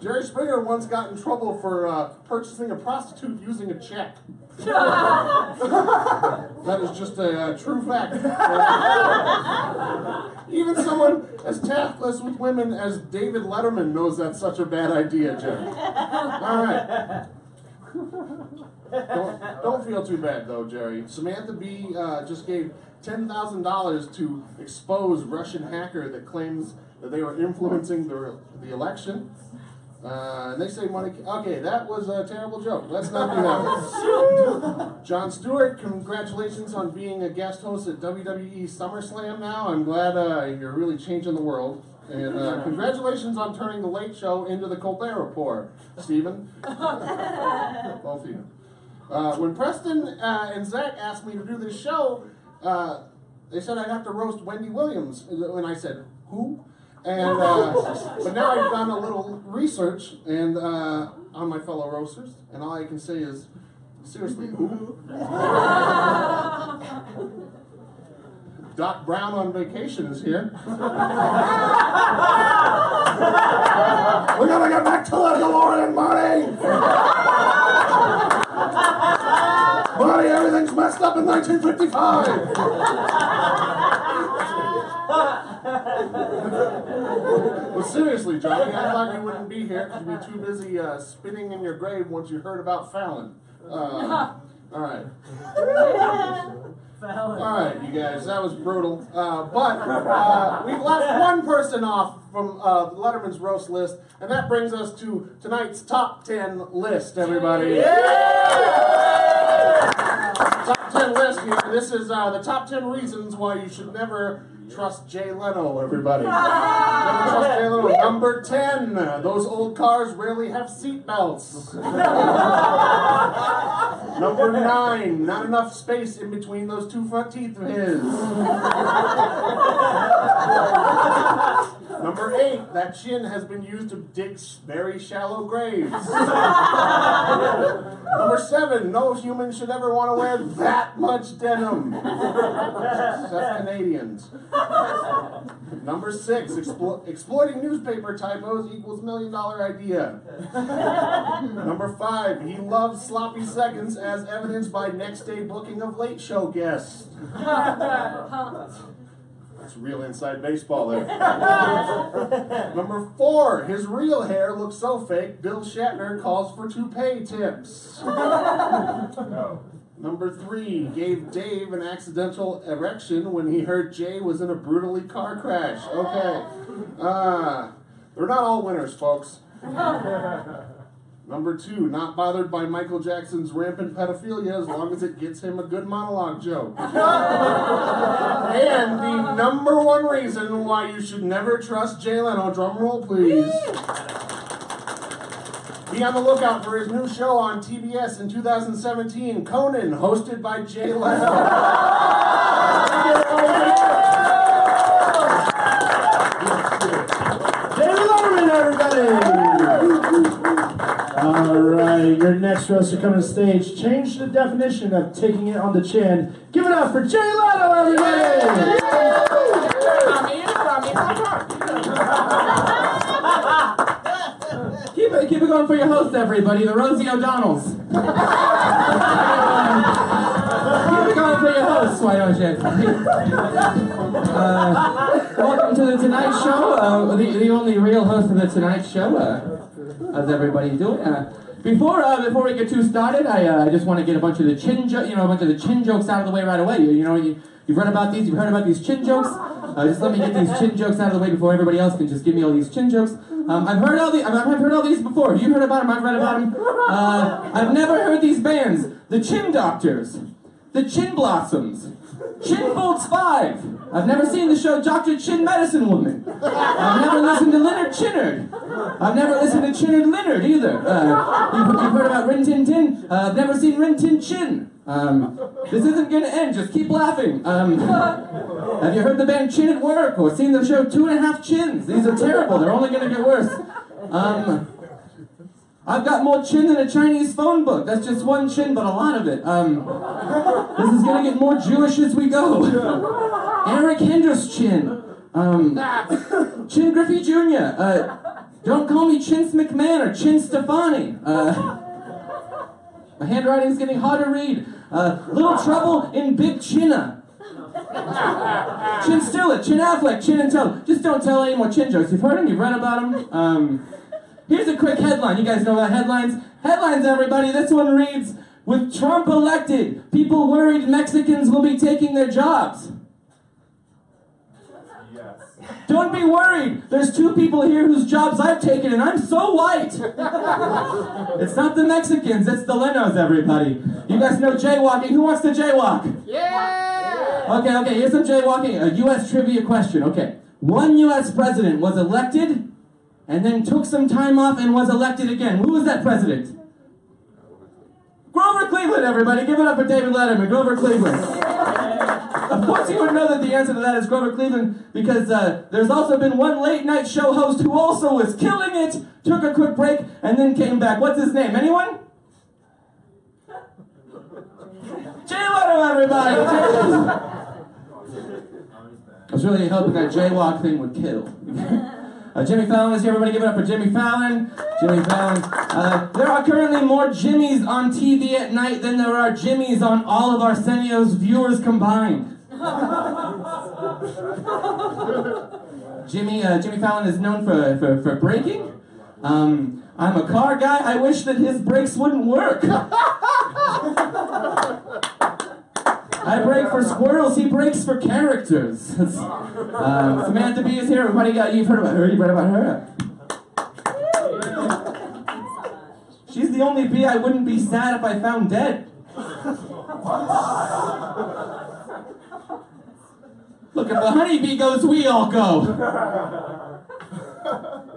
Jerry Springer once got in trouble for uh, purchasing a prostitute using a check. that is just a uh, true fact. Even someone as tactless with women as David Letterman knows that's such a bad idea, Jerry. All right. Don't, don't feel too bad though, Jerry. Samantha Bee uh, just gave ten thousand dollars to expose Russian hacker that claims that they were influencing the the election. Uh, and they say money. Okay, that was a terrible joke. Let's not do that. Jon Stewart, congratulations on being a guest host at WWE SummerSlam. Now I'm glad uh, you're really changing the world. And uh, congratulations on turning the Late Show into the Colbert Report, Stephen. Both of you. Uh, when Preston uh, and Zach asked me to do this show, uh, they said I'd have to roast Wendy Williams. And I said, who? And uh, but now I've done a little research and uh, on my fellow roasters, and all I can say is, seriously, who? Doc Brown on vacation is here. We're gonna get back to the DeLorean, Marty. Marty, everything's messed up in 1955. Seriously, Johnny, I thought you wouldn't be here because you'd be too busy uh, spinning in your grave once you heard about Fallon. Uh, all right. All right, you guys, that was brutal. Uh, but uh, we've left one person off from uh, Letterman's roast list, and that brings us to tonight's top 10 list, everybody. Yeah! Top 10 list here. This is uh, the top 10 reasons why you should never trust Jay Leno, everybody. Never trust Jay Leno. Number 10, those old cars rarely have seatbelts. Number 9, not enough space in between those two front teeth of his. Number 8, that chin has been used to dig very shallow graves. Number 7, no human should ever want to wear that much denim. Except Canadians. Number six, explo- exploiting newspaper typos equals million dollar idea. Number five, he loves sloppy seconds as evidenced by next day booking of late show guests. That's real inside baseball there. Number four, his real hair looks so fake, Bill Shatner calls for toupee tips. Number three, gave Dave an accidental erection when he heard Jay was in a brutally car crash. Okay. Uh, they're not all winners, folks. Number two, not bothered by Michael Jackson's rampant pedophilia as long as it gets him a good monologue joke. and the number one reason why you should never trust Jay Leno, oh, drum roll please. Be on the lookout for his new show on TBS in 2017, Conan, hosted by Jay David All right, your next roaster coming to stage. Change the definition of taking it on the chin. Give it up for Jay Leno, everybody! Keep it, keep it going for your host, everybody, the Rosie O'Donnells. keep it going for your hosts, why don't you? Uh, welcome to the Tonight Show, uh, the, the only real host of the Tonight Show. Uh, how's everybody doing? Uh, before uh, before we get too started, I, uh, I just want to get a bunch of the chin jo- you know a bunch of the chin jokes out of the way right away. You, you know you, you've read about these, you've heard about these chin jokes. Uh, just let me get these chin jokes out of the way before everybody else can just give me all these chin jokes. Um, I've heard all the, I've, I've heard all these before. You've heard about them. I've read about them. Uh, I've never heard these bands. The Chin Doctors, the Chin Blossoms, Chin Bolts Five. I've never seen the show Dr. Chin Medicine Woman. I've never listened to Leonard Chinnard. I've never listened to Chinnard Leonard either. Uh, you've, you've heard about Rin Tin Tin. Uh, I've never seen Rin Tin Chin. Um, this isn't gonna end. Just keep laughing. Um, have you heard the band Chin at Work or seen the show Two and a Half Chins? These are terrible. They're only gonna get worse. Um, I've got more chin than a Chinese phone book. That's just one chin, but a lot of it. Um, this is gonna get more Jewish as we go. Eric Hendricks chin. Um, Chin Griffey Jr. Uh, don't call me Chintz McMahon or Chin Stefani. Uh, my handwriting's getting hard to read. Uh, little trouble in Big Chinna. Chin Stillett, Chin Affleck, Chin and Tell. Just don't tell any more chin jokes. You've heard them, you've read about them. Um, here's a quick headline. You guys know about headlines? Headlines, everybody. This one reads With Trump elected, people worried Mexicans will be taking their jobs. Yes. Don't be worried. There's two people here whose jobs I've taken, and I'm so white. it's not the Mexicans, it's the Lenos, everybody. You guys know jaywalking. Who wants to jaywalk? Yeah! Okay, okay, here's some jaywalking. A U.S. trivia question. Okay. One U.S. president was elected and then took some time off and was elected again. Who was that president? Grover Cleveland, everybody. Give it up for David Letterman. Grover Cleveland. Of course, you would know that the answer to that is Grover Cleveland because uh, there's also been one late night show host who also was killing it, took a quick break, and then came back. What's his name? Anyone? Jay Leno, everybody! I was really hoping that jaywalk thing would kill. Uh, Jimmy Fallon is here. Everybody give it up for Jimmy Fallon. Jimmy Fallon. Uh, there are currently more Jimmys on TV at night than there are Jimmys on all of Arsenio's viewers combined. Jimmy uh, Jimmy Fallon is known for, for, for braking. Um, I'm a car guy. I wish that his brakes wouldn't work. I break for squirrels. He breaks for characters. um, Samantha Bee is here. Everybody got you've heard about her. You've read about her. She's the only bee I wouldn't be sad if I found dead. Look, if the honeybee goes, we all go.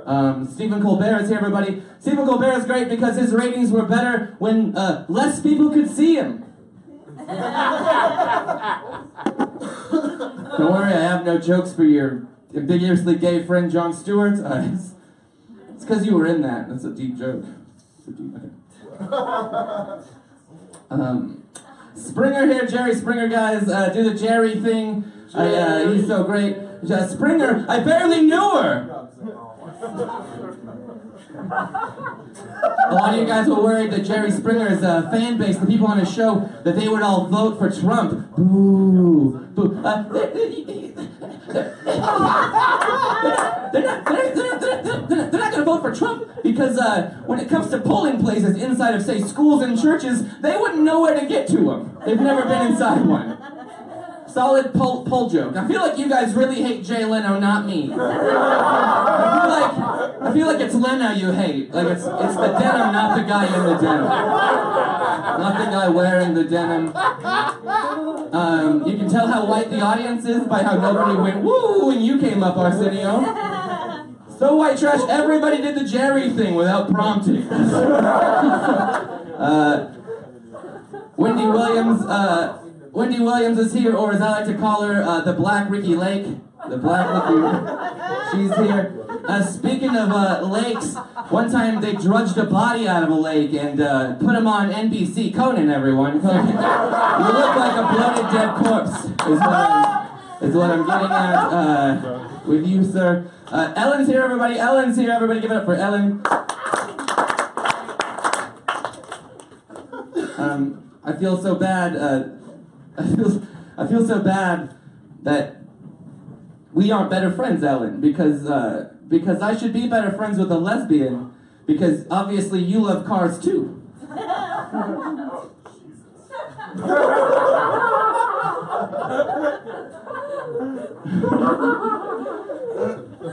Um, Stephen Colbert is here, everybody. Stephen Colbert is great because his ratings were better when uh, less people could see him. Don't worry, I have no jokes for your ambiguously gay friend Jon Stewart. Uh, it's because you were in that. That's a deep joke. It's a deep, okay. Um, Springer here, Jerry Springer, guys. Uh, do the Jerry thing. I, uh, he's so great. Uh, Springer, I barely knew her. A lot of you guys were worried that Jerry Springer's uh, fan base, the people on his show, that they would all vote for Trump. Boo. Boo. Uh, they're, not, they're, not, they're, not, to vote for Trump because uh, when it comes to polling places inside of, say, schools and churches, they wouldn't know where to get to them. They've never been inside one. Solid pull, poll joke. I feel like you guys really hate Jay Leno, not me. I feel like I feel like it's Leno you hate. Like it's it's the denim, not the guy in the denim. Not the guy wearing the denim. Um, you can tell how white the audience is by how nobody went woo when you came up, Arsenio. So white trash, everybody did the Jerry thing without prompting. uh, Wendy Williams, uh, Wendy Williams is here, or as I like to call her, uh, the Black Ricki Lake. The Black Ricki. She's here. Uh, speaking of uh, lakes, one time they drudged a body out of a lake and uh, put him on NBC. Conan, everyone. Conan. you look like a bloated dead corpse, is what I'm, is what I'm getting at uh, with you, sir. Uh, Ellen's here, everybody. Ellen's here, everybody. Give it up for Ellen. Um, I feel so bad. I feel, I feel so bad that we aren't better friends, Ellen, because uh, because I should be better friends with a lesbian, because obviously you love cars too.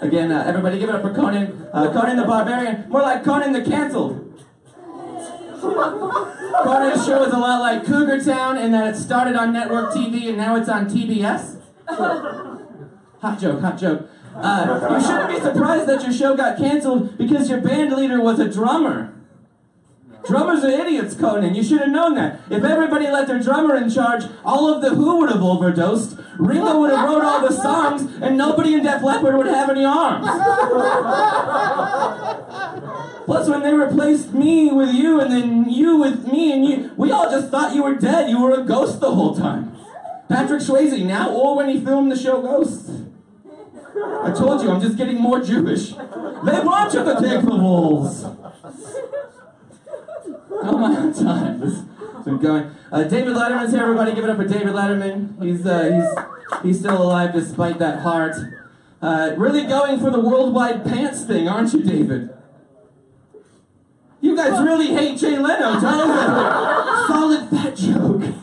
Again, uh, everybody give it up for Conan. Uh, Conan the Barbarian. More like Conan the Cancelled. Conan's show is a lot like Cougar Town in that it started on network TV and now it's on TBS. Hot joke, hot joke. Uh, you shouldn't be surprised that your show got canceled because your band leader was a drummer. Drummers are idiots, Conan. You should have known that. If everybody let their drummer in charge, all of the Who would have overdosed. Ringo would have wrote all the songs, and nobody in Def Leppard would have any arms. Plus, when they replaced me with you, and then you with me, and you, we all just thought you were dead. You were a ghost the whole time. Patrick Swayze now, or when he filmed the show Ghosts. I told you, I'm just getting more Jewish. They want you to take the walls. How am I on time? This been going. Uh, David Letterman's here, everybody. Give it up for David Letterman. He's uh, he's he's still alive despite that heart. Uh, really going for the worldwide pants thing, aren't you, David? You guys really hate Jay Leno, don't you? Solid fat joke.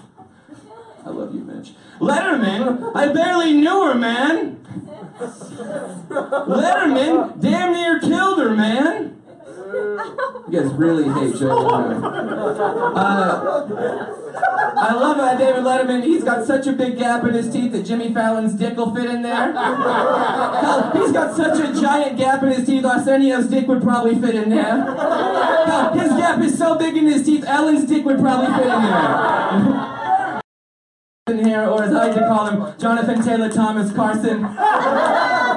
I love you, Mitch. Letterman, I barely knew her, man. Letterman damn near killed her, man. You guys really hate Joe. Uh, I love uh, David Letterman. He's got such a big gap in his teeth that Jimmy Fallon's dick will fit in there. Hell, he's got such a giant gap in his teeth, Arsenio's dick would probably fit in there. Hell, his gap is so big in his teeth, Ellen's dick would probably fit in there. here, or as I like to call him, Jonathan Taylor Thomas Carson.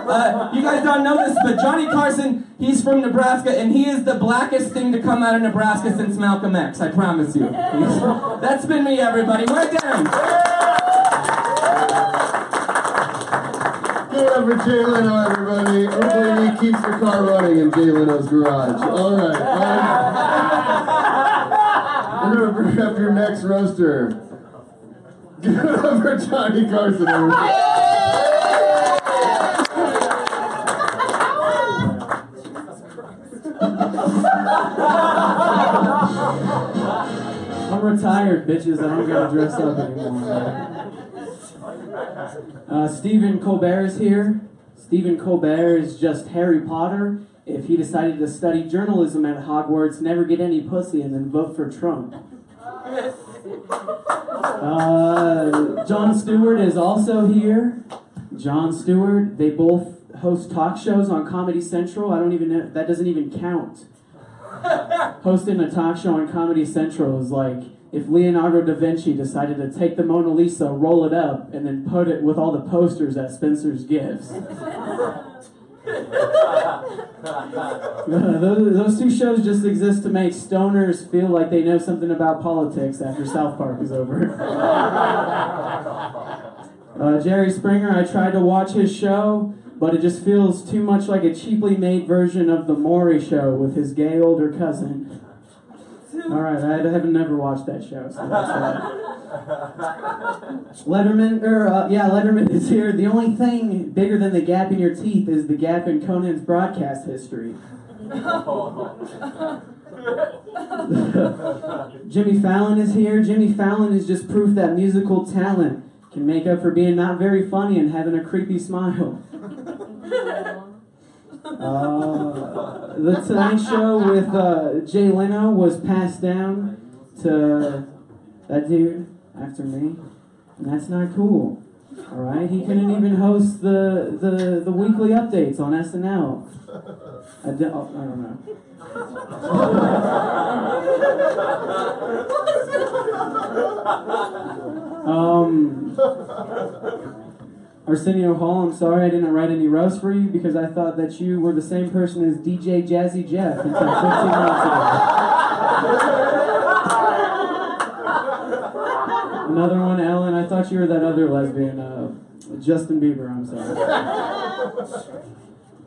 Uh, you guys don't know this, but Johnny Carson, he's from Nebraska, and he is the blackest thing to come out of Nebraska since Malcolm X, I promise you. That's been me, everybody. We're down. Give it Jay everybody. Hopefully he keeps the car running in Jay Leno's garage. All right. Um, bring up your next roaster. Give it up for Johnny Carson. I'm retired, bitches. I don't gotta dress up anymore. Uh, Stephen Colbert is here. Stephen Colbert is just Harry Potter if he decided to study journalism at Hogwarts, never get any pussy, and then vote for Trump. Uh, Jon Stewart is also here. Jon Stewart. They both host talk shows on Comedy Central. I don't even know, that doesn't even count. Hosting a talk show on Comedy Central is like if Leonardo da Vinci decided to take the Mona Lisa, roll it up, and then put it with all the posters that Spencer's gives. those, those two shows just exist to make stoners feel like they know something about politics after South Park is over. Uh, Jerry Springer, I tried to watch his show, but it just feels too much like a cheaply made version of The Maury Show with his gay older cousin. All right, I have never watched that show, so that's that. Letterman, or uh, yeah, Letterman is here. The only thing bigger than the gap in your teeth is the gap in Conan's broadcast history. Jimmy Fallon is here. Jimmy Fallon is just proof that musical talent can make up for being not very funny and having a creepy smile. Uh, the Tonight Show with uh, Jay Leno was passed down to that dude after me, and that's not cool. All right, he couldn't even host the the, the weekly updates on SNL. I, d- oh, I don't know. um, Arsenio Hall, I'm sorry I didn't write any roast for you because I thought that you were the same person as DJ Jazzy Jeff until 15 minutes ago. Another one, Ellen, I thought you were that other lesbian, uh, Justin Bieber, I'm sorry.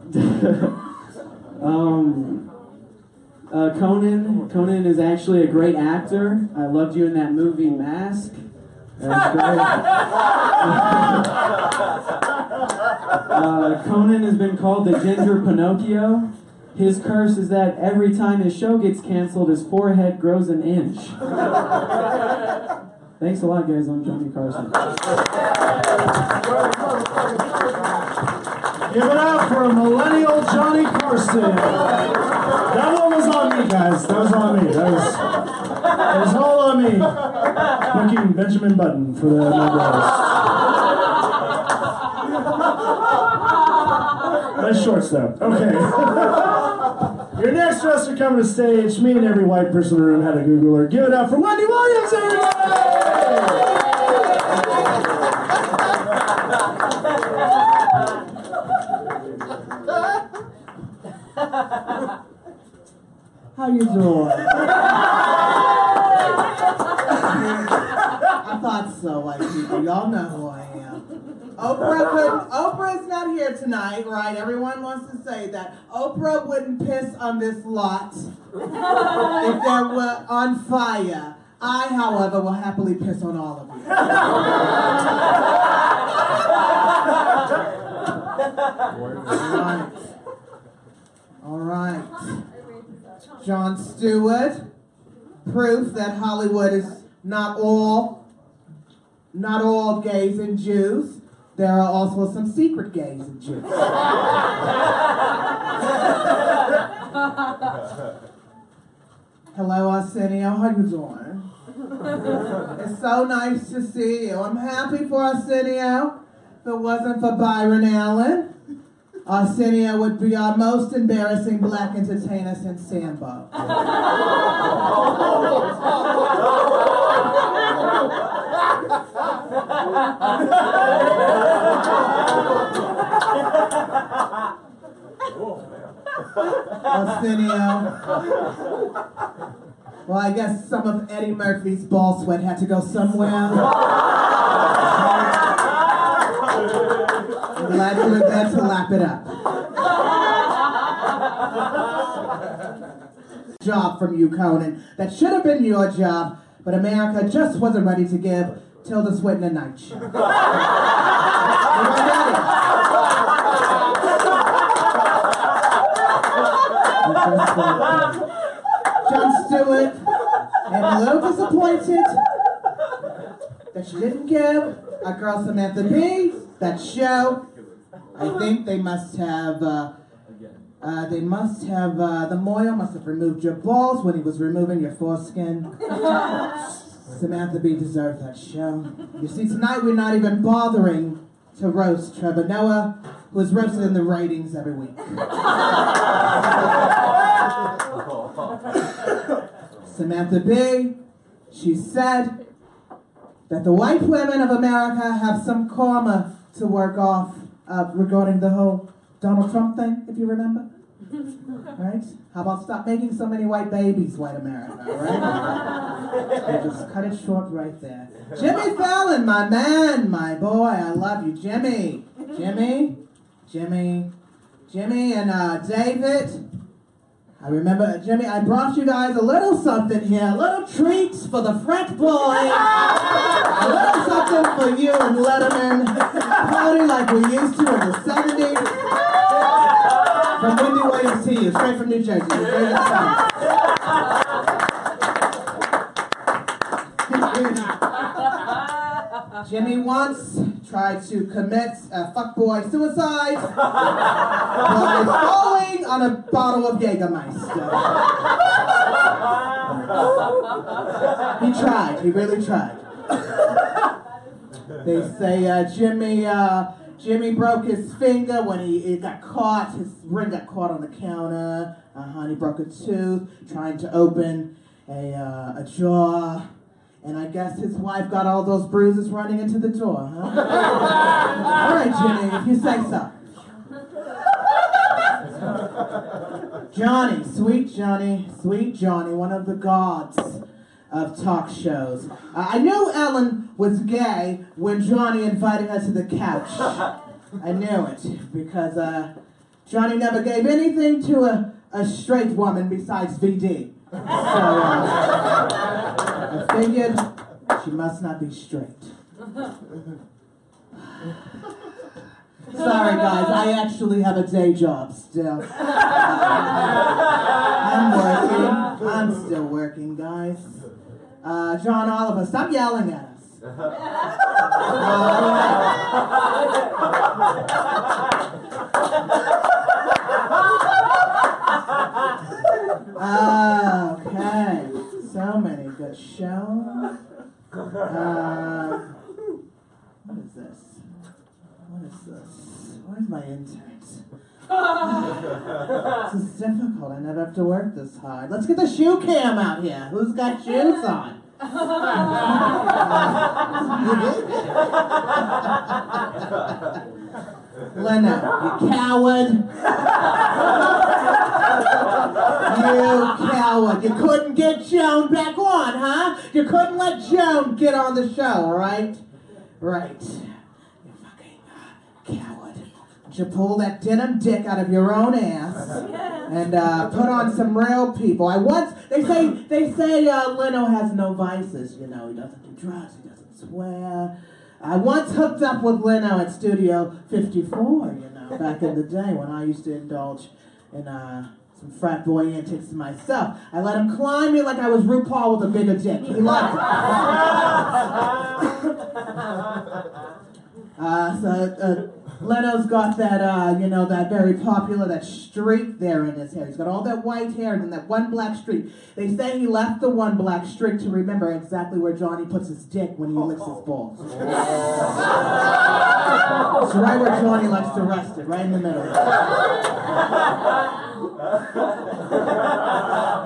um, uh, Conan, Conan is actually a great actor. I loved you in that movie Mask. Uh, Conan has been called the Ginger Pinocchio. His curse is that every time his show gets canceled, his forehead grows an inch. Thanks a lot, guys. I'm Johnny Carson. Give it up for millennial Johnny Carson. That one was on me, guys. That was on me. That was, that was all on me. Booking Benjamin Button for the Negroes. Nice shorts, though. Okay. Your next wrestler coming to stage, me and every white person in the room had a Googler. Give it up for Wendy Williams, everybody! How you doing? I thought so, white people. Y'all know who I am. Oprah couldn't. Oprah's not here tonight, right? Everyone wants to say that. Oprah wouldn't piss on this lot if they were on fire. I, however, will happily piss on all of you. all right. All right. Jon Stewart, proof that Hollywood is not all, not all gays and Jews. There are also some secret gays and Jews. Hello, Arsenio. How you doing? it's so nice to see you. I'm happy for Arsenio. If it wasn't for Byron Allen, Arsenio would be our most embarrassing black entertainer since Sambo. Arsenio. Uh, well, I guess some of Eddie Murphy's ball sweat had to go somewhere. I'm glad you lap it up. job from you, Conan. That should have been your job, but America just wasn't ready to give Tilda Swinton a night show. Jon Stewart, I'm a little disappointed that she didn't give our girl Samantha Bee that show. I think they must have, uh, uh, they must have, uh, the mohel must have removed your balls when he was removing your foreskin. Samantha Bee deserved that show. You see, tonight we're not even bothering to roast Trevor Noah, who is roasted in the ratings every week. Samantha Bee, she said that the white women of America have some karma to work off uh, regarding the whole Donald Trump thing, if you remember. Right? How about stop making so many white babies, white America, right? and just cut it short right there. Jimmy Fallon, my man, my boy, I love you. Jimmy, Jimmy, Jimmy, Jimmy, and uh, David. I remember, Jimmy, I brought you guys a little something here, a little treats for the frat boy, a little something for you and Letterman, party like we used to in the 70s. From Wendy Williams to you, straight from New Jersey. You're very excited. Jimmy once tried to commit a fuckboy suicide by falling on a bottle of Jägermeister. he tried, he really tried. They say uh, Jimmy uh, Jimmy broke his finger when he, he got caught. His ring got caught on the counter. Uh-huh, he broke a tooth trying to open a, uh, a jaw. And I guess his wife got all those bruises running into the door, huh? all right, Jimmy, if you say so. Johnny, sweet Johnny, sweet Johnny, one of the gods of talk shows. Uh, I knew Ellen was gay when Johnny invited her to the couch. I knew it because uh, Johnny never gave anything to a, a straight woman besides VD. So uh, I figured she must not be straight. Sorry, guys, I actually have a day job still. I'm working. I'm still working, guys. Uh, John Oliver, stop yelling at us. okay, so many good shows. Uh, what is this? What is this? Where's my interns? this is difficult. I never have to work this hard. Let's get the shoe cam out here. Who's got shoes on? Leno, you coward. you coward. You couldn't get Joan back on, huh? You couldn't let Joan get on the show, all right? Right. You fucking coward. You pull that denim dick out of your own ass and uh, put on some real people. I once they say they say uh, Leno has no vices. You know, he doesn't do drugs. He doesn't swear. I once hooked up with Leno at Studio 54. You know, back in the day when I used to indulge in uh, some frat boy antics myself. I let him climb me like I was RuPaul with a bigger dick. He liked it. uh, so. Uh, Leno's got that, uh, you know, that very popular, that streak there in his hair. He's got all that white hair and then that one black streak. They say he left the one black streak to remember exactly where Johnny puts his dick when he licks his balls. it's right where Johnny likes to rest it, right in the middle.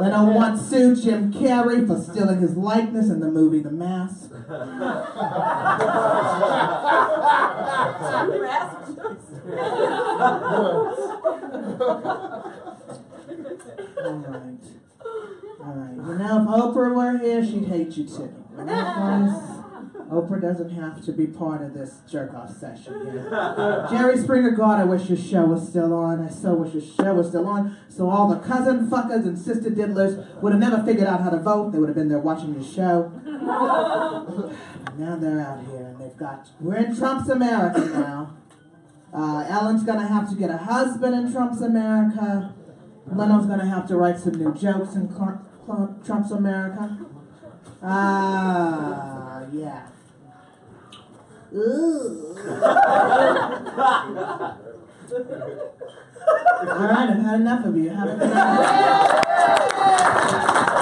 Leno want sue Jim Carrey for stealing his likeness in the movie The Mask. All right. All right. You know, if Oprah were here, she'd hate you too. You know, guys? Oprah doesn't have to be part of this jerk off session here. Jerry Springer, God, I wish your show was still on. I so wish your show was still on. So all the cousin fuckers and sister diddlers would have never figured out how to vote. They would have been there watching your show. Now they're out here and they've got. We're in Trump's America now. Uh, Ellen's gonna have to get a husband in Trump's America. Leno's gonna have to write some new jokes in Trump's America. Ah, yeah. Ooh. All right, I've had enough of you.